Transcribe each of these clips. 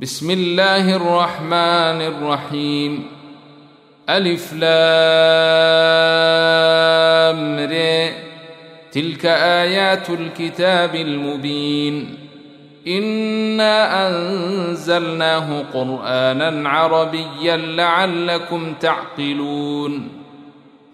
بسم الله الرحمن الرحيم. ألف لام ر. تلك آيات الكتاب المبين. إنا أنزلناه قرآنا عربيا لعلكم تعقلون.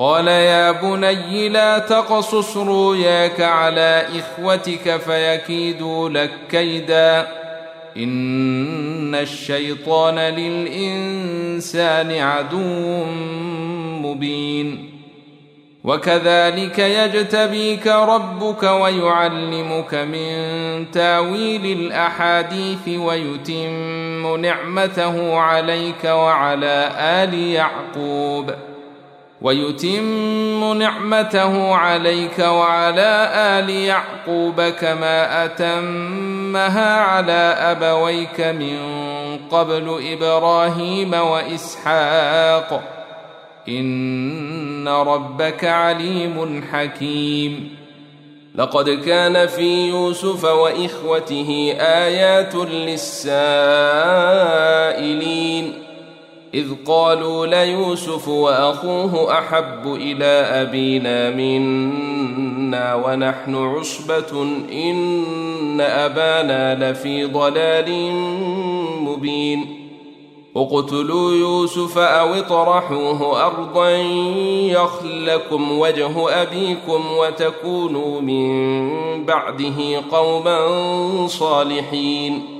قال يا بني لا تقصص رؤياك على إخوتك فيكيدوا لك كيدا. إن الشيطان للإنسان عدو مبين. وكذلك يجتبيك ربك ويعلمك من تاويل الأحاديث ويتم نعمته عليك وعلى آل يعقوب. ويتم نعمته عليك وعلى آل يعقوب كما أتمها على أبويك من قبل إبراهيم وإسحاق. إن ربك عليم حكيم. لقد كان في يوسف وإخوته آيات للسائلين. إذ قالوا ليوسف وأخوه أحب إلى أبينا منا ونحن عصبة إن أبانا لفي ضلال مبين. اقتلوا يوسف أو اطرحوه أرضا يخلكم وجه أبيكم وتكونوا من بعده قوما صالحين.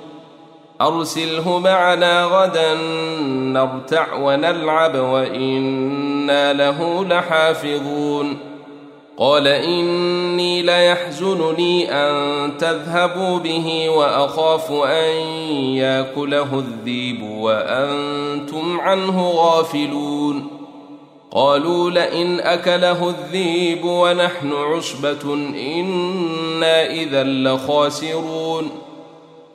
أرسله معنا غدا نرتع ونلعب وإنا له لحافظون. قال إني ليحزنني أن تذهبوا به وأخاف أن يأكله الذيب وأنتم عنه غافلون. قالوا لئن أكله الذيب ونحن عصبة إنا إذا لخاسرون.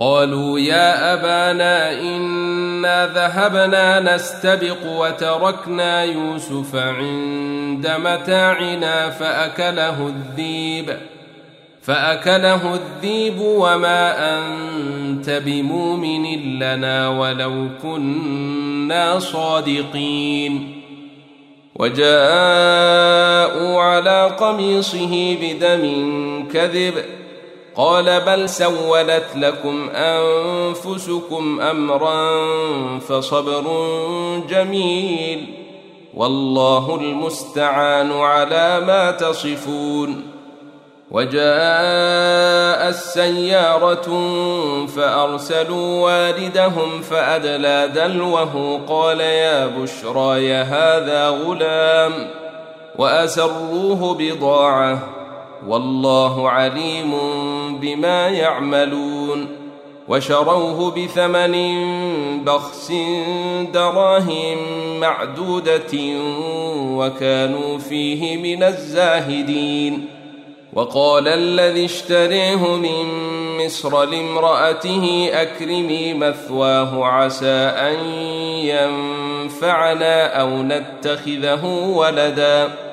قالوا يا أبانا إنا ذهبنا نستبق وتركنا يوسف عند متاعنا فأكله الذيب فأكله الذيب وما أنت بمؤمن لنا ولو كنا صادقين. وجاءوا على قميصه بدم كذب قال بل سولت لكم أنفسكم أمرا فصبر جميل والله المستعان على ما تصفون وجاء السيارة فأرسلوا والدهم فأدلى دلوه قال يا بشرى هذا غلام وأسروه بضاعة والله عليم بما يعملون وشروه بثمن بخس دراهم معدودة وكانوا فيه من الزاهدين وقال الذي اشتريه من مصر لامرأته أكرمي مثواه عسى أن ينفعنا أو نتخذه ولدا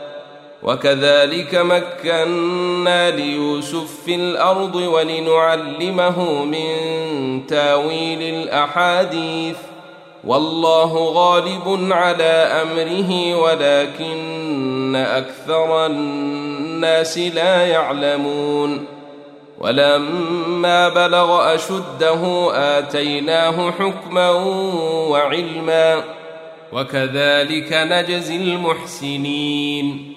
وكذلك مكنا ليوسف في الأرض ولنعلمه من تاويل الأحاديث. والله غالب على أمره ولكن أكثر الناس لا يعلمون. ولما بلغ أشده آتيناه حكما وعلما. وكذلك نجزي المحسنين.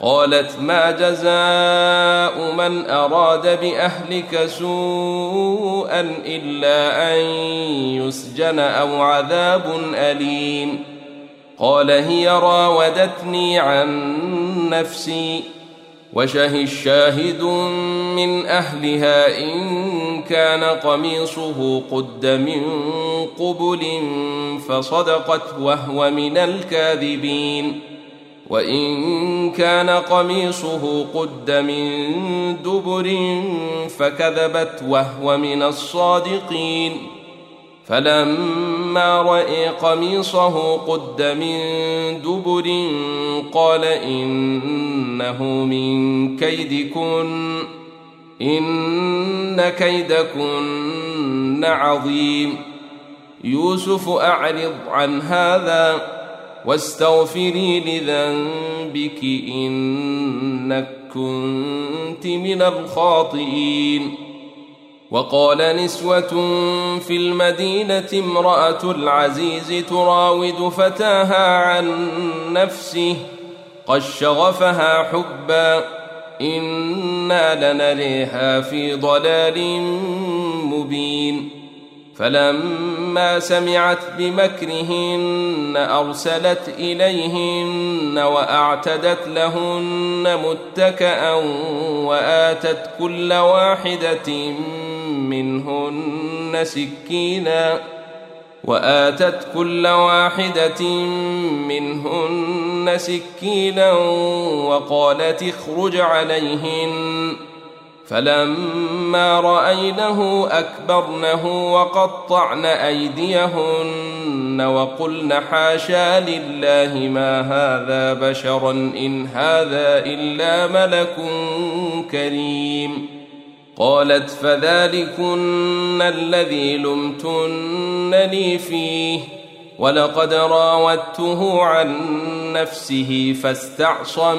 قالت ما جزاء من أراد بأهلك سوءا إلا أن يسجن أو عذاب أليم. قال هي راودتني عن نفسي وشه الشاهد من أهلها إن كان قميصه قد من قبل فصدقت وهو من الكاذبين. وإن كان قميصه قد من دبر فكذبت وهو من الصادقين. فلما راى قميصه قد من دبر قال إنه من كيدكن إن كيدكن عظيم. يوسف أعرض عن هذا. واستغفري لذنبك إنك كنت من الخاطئين. وقال نسوة في المدينة امرأة العزيز تراود فتاها عن نفسه قد شغفها حبا إنا لنريها في ضلال مبين. فلما سمعت بمكرهن أرسلت إليهن وأعتدت لهن متكئا وآتت كل واحدة منهن سكينا وآتت كل واحدة منهن سكينا وقالت اخرج عليهن فلما رأينه أكبرنه وقطعن أيديهن وقلن حاشا لله ما هذا بشرا إن هذا إلا ملك كريم. قالت فذلكن الذي لمتنني فيه ولقد راودته عن نفسه فاستعصم.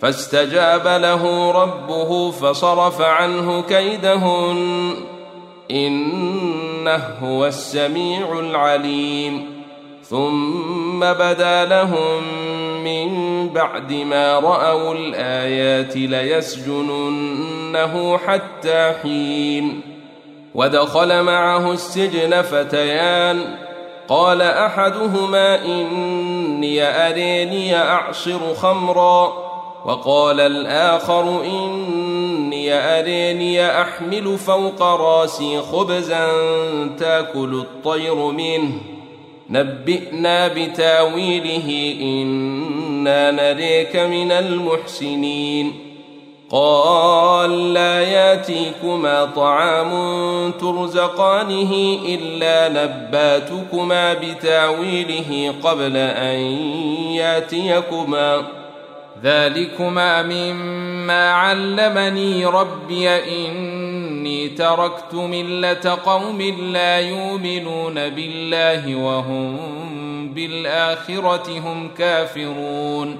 فاستجاب له ربه فصرف عنه كيدهن إنه هو السميع العليم. ثم بدا لهم من بعد ما رأوا الآيات ليسجننه حتى حين. ودخل معه السجن فتيان. قال أحدهما إني أريني أعصر خمرا. وقال الآخر إني أريني أحمل فوق راسي خبزا تأكل الطير منه. نبئنا بتأويله إنا نريك من المحسنين. قال لا يأتيكما طعام ترزقانه إلا نباتكما بتأويله قبل أن يأتيكما. ذلكما مما علمني ربي اني تركت مله قوم لا يؤمنون بالله وهم بالاخره هم كافرون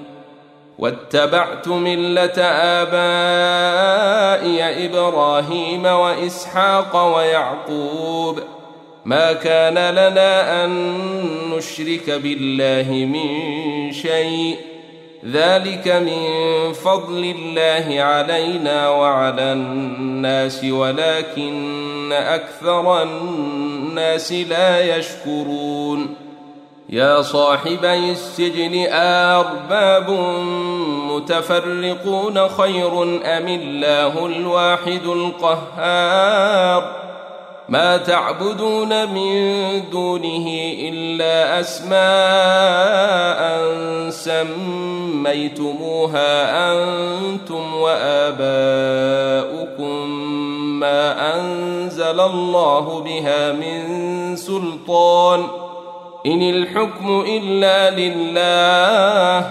واتبعت مله ابائي إبراهيم واسحاق ويعقوب ما كان لنا ان نشرك بالله من شيء ذلك من فضل الله علينا وعلى الناس ولكن أكثر الناس لا يشكرون. يا صاحبي السجن أرباب متفرقون خير أم الله الواحد القهار؟ ما تعبدون من دونه إلا أسماء سميتموها أنتم وآباؤكم ما أنزل الله بها من سلطان ۖ إن الحكم إلا لله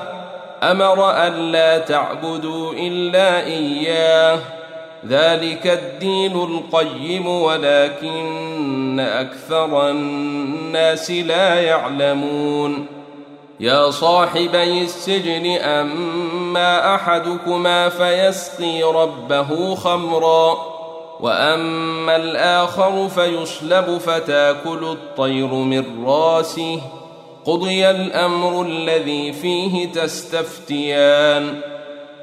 أمر ألا تعبدوا إلا إياه ذلك الدين القيم ولكن أكثر الناس لا يعلمون. يا صاحبي السجن أما أحدكما فيسقي ربه خمرًا وأما الآخر فيصلب فتاكل الطير من راسه. قضي الأمر الذي فيه تستفتيان.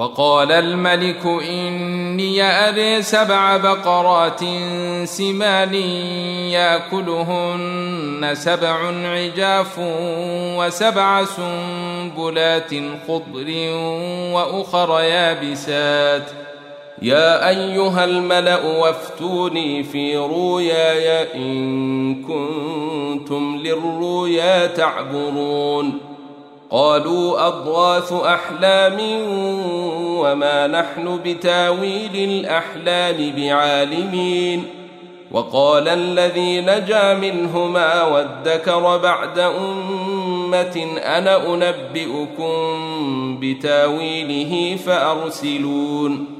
وقال الملك إني أري سبع بقرات سمان يأكلهن سبع عجاف وسبع سنبلات خضر وأخر يابسات. يا أيها الملأ وافتوني في رؤياي إن كنتم للرؤيا تعبرون. قالوا أضغاث أحلام وما نحن بتاويل الأحلام بعالمين وقال الذي نجا منهما وادكر بعد أمة أنا أنبئكم بتاويله فأرسلون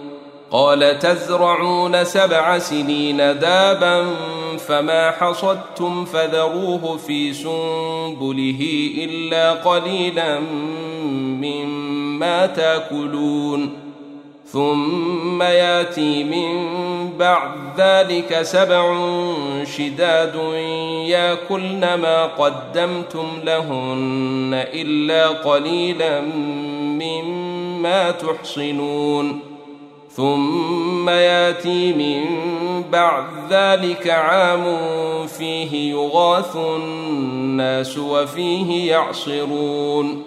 قال تزرعون سبع سنين دابا فما حصدتم فذروه في سنبله إلا قليلا مما تاكلون. ثم ياتي من بعد ذلك سبع شداد ياكلن ما قدمتم لهن إلا قليلا مما تحصنون. ثم ياتي من بعد ذلك عام فيه يغاث الناس وفيه يعصرون.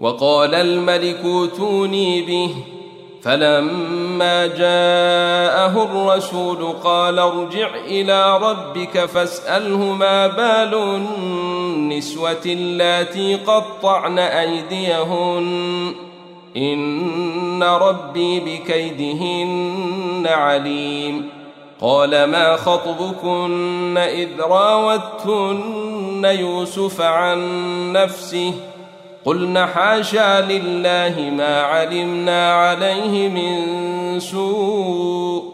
وقال الملك اوتوني به. فلما جاءه الرسول قال ارجع إلى ربك فاسأله ما بال النسوة اللاتي قطعن أيديهن. ان ربي بكيدهن عليم. قال ما خطبكن اذ راوتن يوسف عن نفسه؟ قلن حاشا لله ما علمنا عليه من سوء.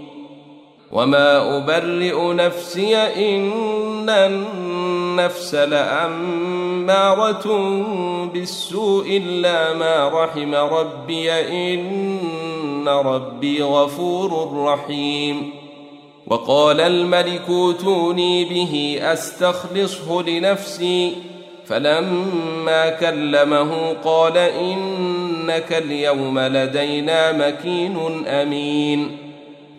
وما ابرئ نفسي ان النفس لاماره بالسوء الا ما رحم ربي ان ربي غفور رحيم وقال الملك اوتوني به استخلصه لنفسي فلما كلمه قال انك اليوم لدينا مكين امين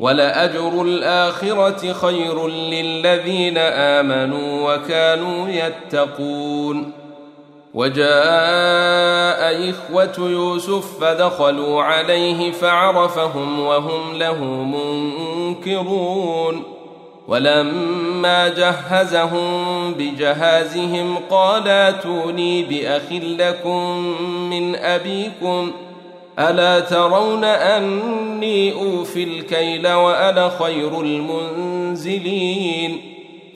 ولأجر الآخرة خير للذين آمنوا وكانوا يتقون. وجاء إخوة يوسف فدخلوا عليه فعرفهم وهم له منكرون. ولما جهزهم بجهازهم قال آتوني بأخ لكم من أبيكم ألا ترون أني أوفي الكيل وأنا خير المنزلين؟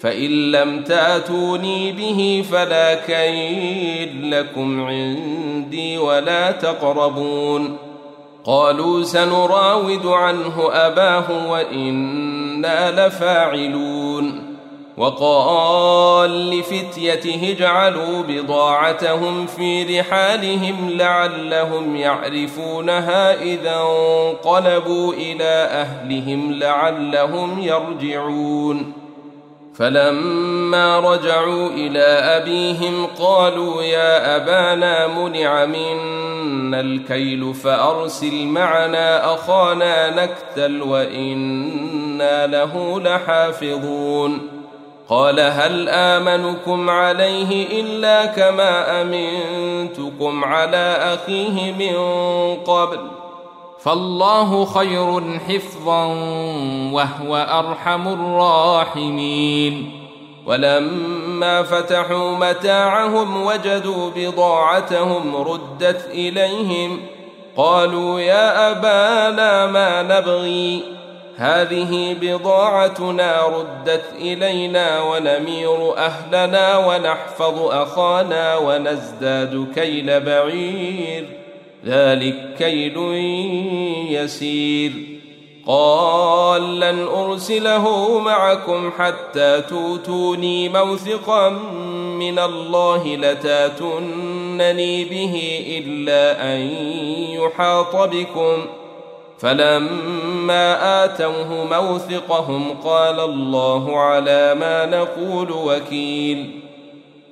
فإن لم تأتوني به فلا كيد لكم عندي ولا تقربون. قالوا سنراود عنه أباه وإنا لفاعلون. وقال لفتيته اجعلوا بضاعتهم في رحالهم لعلهم يعرفونها إذا انقلبوا إلى أهلهم لعلهم يرجعون. فلما رجعوا إلى أبيهم قالوا يا أبانا منع منا الكيل فأرسل معنا أخانا نكتل وإنا له لحافظون. قال هل آمنكم عليه إلا كما أمنتكم على أخيه من قبل؟ فالله خير حفظا وهو أرحم الراحمين. ولما فتحوا متاعهم وجدوا بضاعتهم ردت إليهم قالوا يا أبانا ما نبغي؟ هذه بضاعتنا ردت إلينا ونمير أهلنا ونحفظ أخانا ونزداد كيل بعير. ذلك كيد يسير. قال لن أرسله معكم حتى توتوني موثقا من الله لتاتونني به إلا أن يحاط بكم. فلما آتوه موثقهم قال الله على ما نقول وكيل.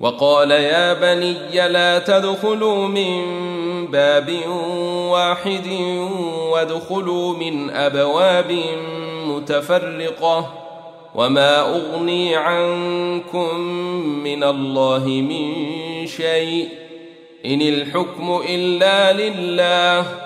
وقال يا بني لا تدخلوا من باب واحد وادخلوا من أبواب متفرقة وما أغني عنكم من الله من شيء. إن الحكم إلا لله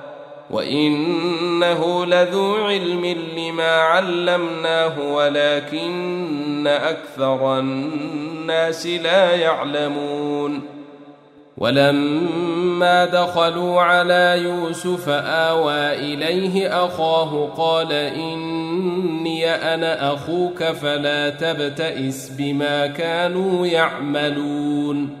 وانه لذو علم لما علمناه ولكن أكثر الناس لا يعلمون ولما دخلوا على يوسف آوى إليه أخاه قال إني أنا أخوك فلا تبتئس بما كانوا يعملون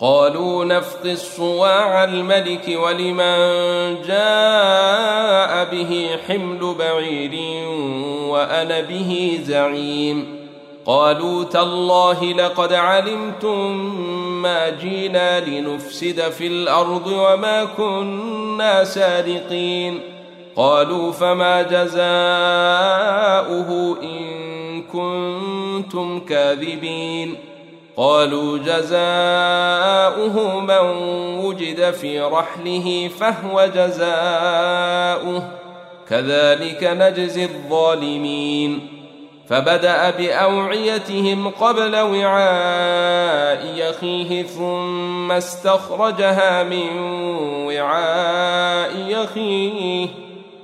قالوا نفقي الصواع الملك ولمن جاء به حمل بعير وأنا به زعيم. قالوا تالله لقد علمتم ما جينا لنفسد في الأرض وما كنا سارقين. قالوا فما جزاؤه إن كنتم كاذبين. قالوا جزاؤه من وجد في رحله فهو جزاؤه. كذلك نجزي الظالمين. فبدأ بأوعيتهم قبل وعاء يخيه ثم استخرجها من وعاء يخيه.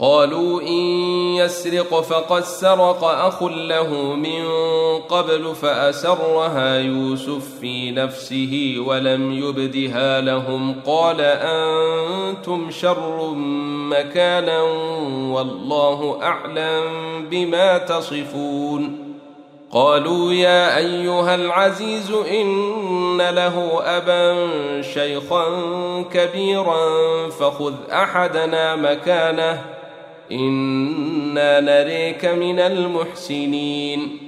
قالوا إن يسرق فقد سرق أخ له من قبل فأسرها يوسف في نفسه ولم يبدها لهم. قال أنتم شر مكانا والله أعلم بما تصفون. قالوا يا أيها العزيز إن له أبا شيخا كبيرا فخذ أحدنا مكانه. إنا نريك من المحسنين.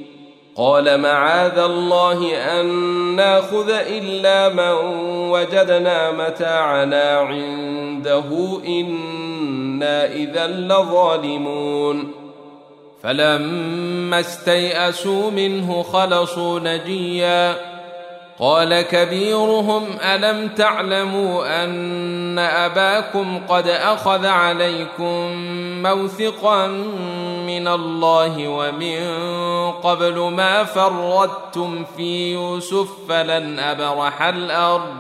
قال معاذ الله أن ناخذ إلا من وجدنا متاعنا عنده إنا إذا لظالمون. فلما استيئسوا منه خلصوا نجيا. قال كبيرهم ألم تعلموا أن أباكم قد أخذ عليكم موثقا من الله ومن قبل ما فردتم في يوسف فلن أبرح الأرض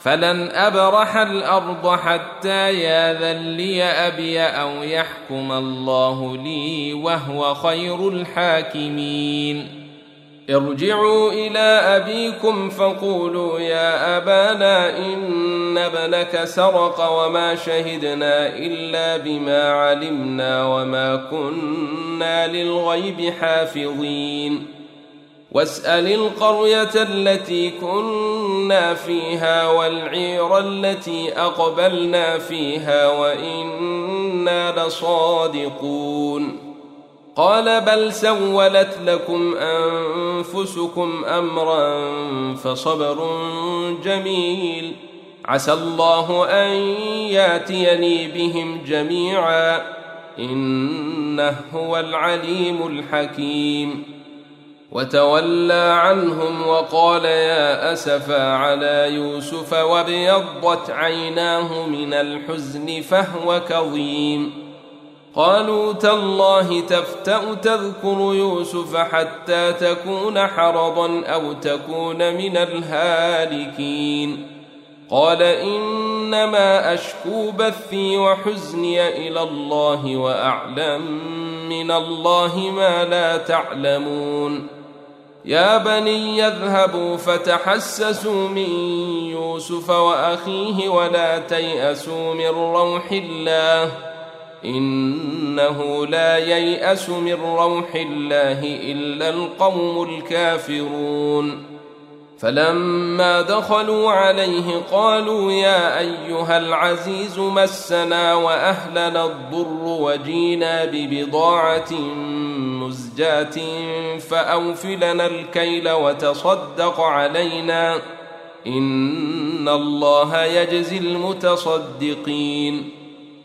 فلن أبرح الأرض حتى ياذن لي أبي أو يحكم الله لي وهو خير الحاكمين. ارجعوا إلى أبيكم فقولوا يا أبانا إن ابنك سرق وما شهدنا إلا بما علمنا وما كنا للغيب حافظين. واسأل القرية التي كنا فيها والعير التي أقبلنا فيها وإنا لصادقون. قال بل سولت لكم أنفسكم أمرا فصبر جميل. عسى الله أن ياتيني بهم جميعا. إنه هو العليم الحكيم. وتولى عنهم وقال يا أسفا على يوسف وابيضت عيناه من الحزن فهو كظيم. قالوا تالله تفتأ تذكر يوسف حتى تكون حرضا أو تكون من الهالكين. قال إنما أشكو بثي وحزني إلى الله وأعلم من الله ما لا تعلمون. يا بني يذهبوا فتحسسوا من يوسف وأخيه ولا تيأسوا من روح الله. إنه لا ييأس من روح الله إلا القوم الكافرون. فلما دخلوا عليه قالوا يا أيها العزيز مسنا وأهلنا الضر وجينا ببضاعة مزجاة فاوف لنا الكيل وتصدق علينا. إن الله يجزي المتصدقين.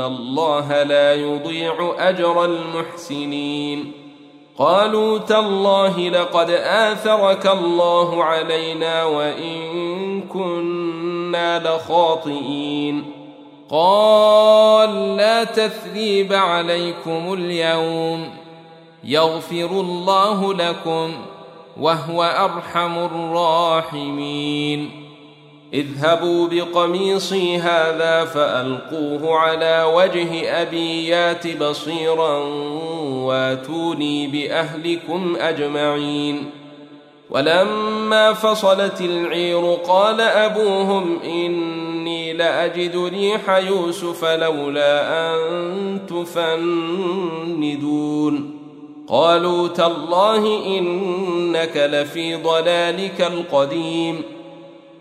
الله لا يضيع اجر المحسنين قالوا تالله لقد آثرك الله علينا وإن كنا لخاطئين قال لا تثريب عليكم اليوم يغفر الله لكم وهو أرحم الراحمين اذهبوا بقميصي هذا فألقوه على وجه أبي يات بصيرا واتوني بأهلكم أجمعين. ولما فصلت العير قال أبوهم إني لأجد ريح يوسف لولا أن تفندون. قالوا تالله إنك لفي ضلالك القديم.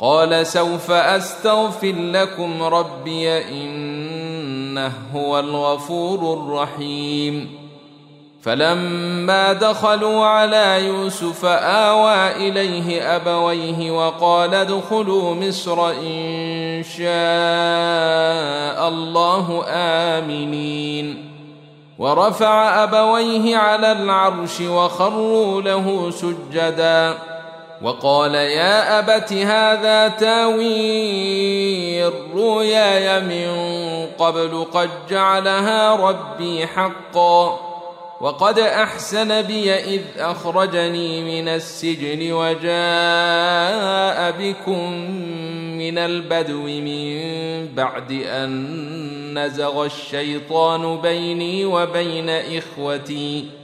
قال سوف أستغفر لكم ربي إنه هو الغفور الرحيم. فلما دخلوا على يوسف آوى إليه أبويه وقال ادخلوا مصر إن شاء الله آمنين. ورفع أبويه على العرش وخروا له سجدا. وقال يا أبت هذا تاويل رؤياي من قبل قد جعلها ربي حقا وقد أحسن بي إذ أخرجني من السجن وجاء بكم من البدو من بعد أن نزغ الشيطان بيني وبين إخوتي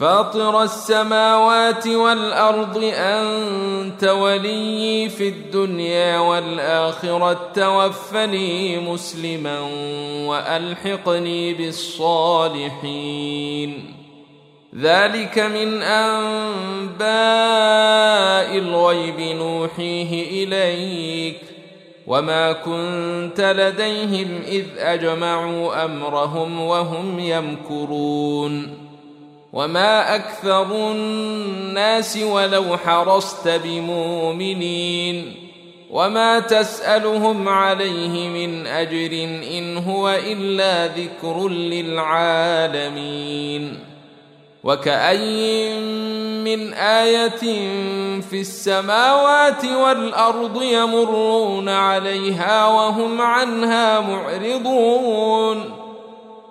فاطر السماوات والأرض أنت ولي في الدنيا والآخرة توفني مسلما وألحقني بالصالحين. ذلك من أنباء الغيب نوحيه إليك. وما كنت لديهم إذ أجمعوا أمرهم وهم يمكرون. وما أكثر الناس ولو حرصت بمؤمنين وما تسالهم عليه من اجر ان هو الا ذكر للعالمين وكأي من آية في السماوات والأرض يمرون عليها وهم عنها معرضون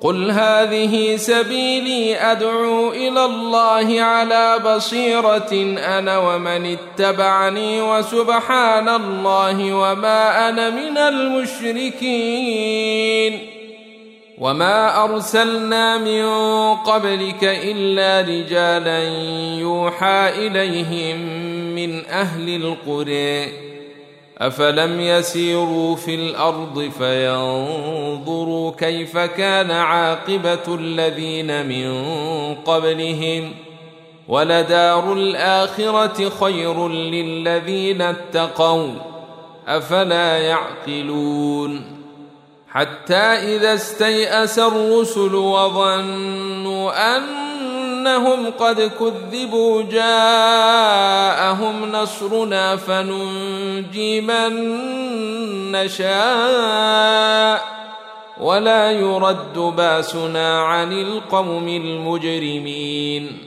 قل هذه سبيلي ادعو إلى الله على بصيره أنا ومن اتبعني وسبحان الله وما أنا من المشركين وما ارسلنا من قبلك الا رجالا يوحى اليهم من أهل القرى أفلم يسيروا في الأرض فينظروا كيف كان عاقبة الذين من قبلهم ولدار الآخرة خير للذين اتقوا أفلا يعقلون حتى إذا استيأس الرسل وظنوا أن أنهم قد كذبوا جاءهم نصرنا فننجي من نشاء ولا يرد باسنا عن القوم المجرمين.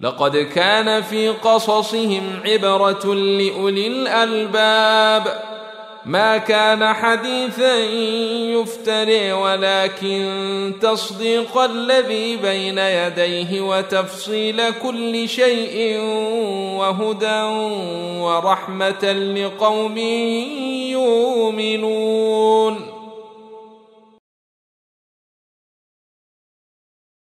لقد كان في قصصهم عبرة لأولي الألباب ما كان حديثا يفتري ولكن تصديق الذي بين يديه وتفصيل كل شيء وهدى ورحمة لقوم يؤمنون.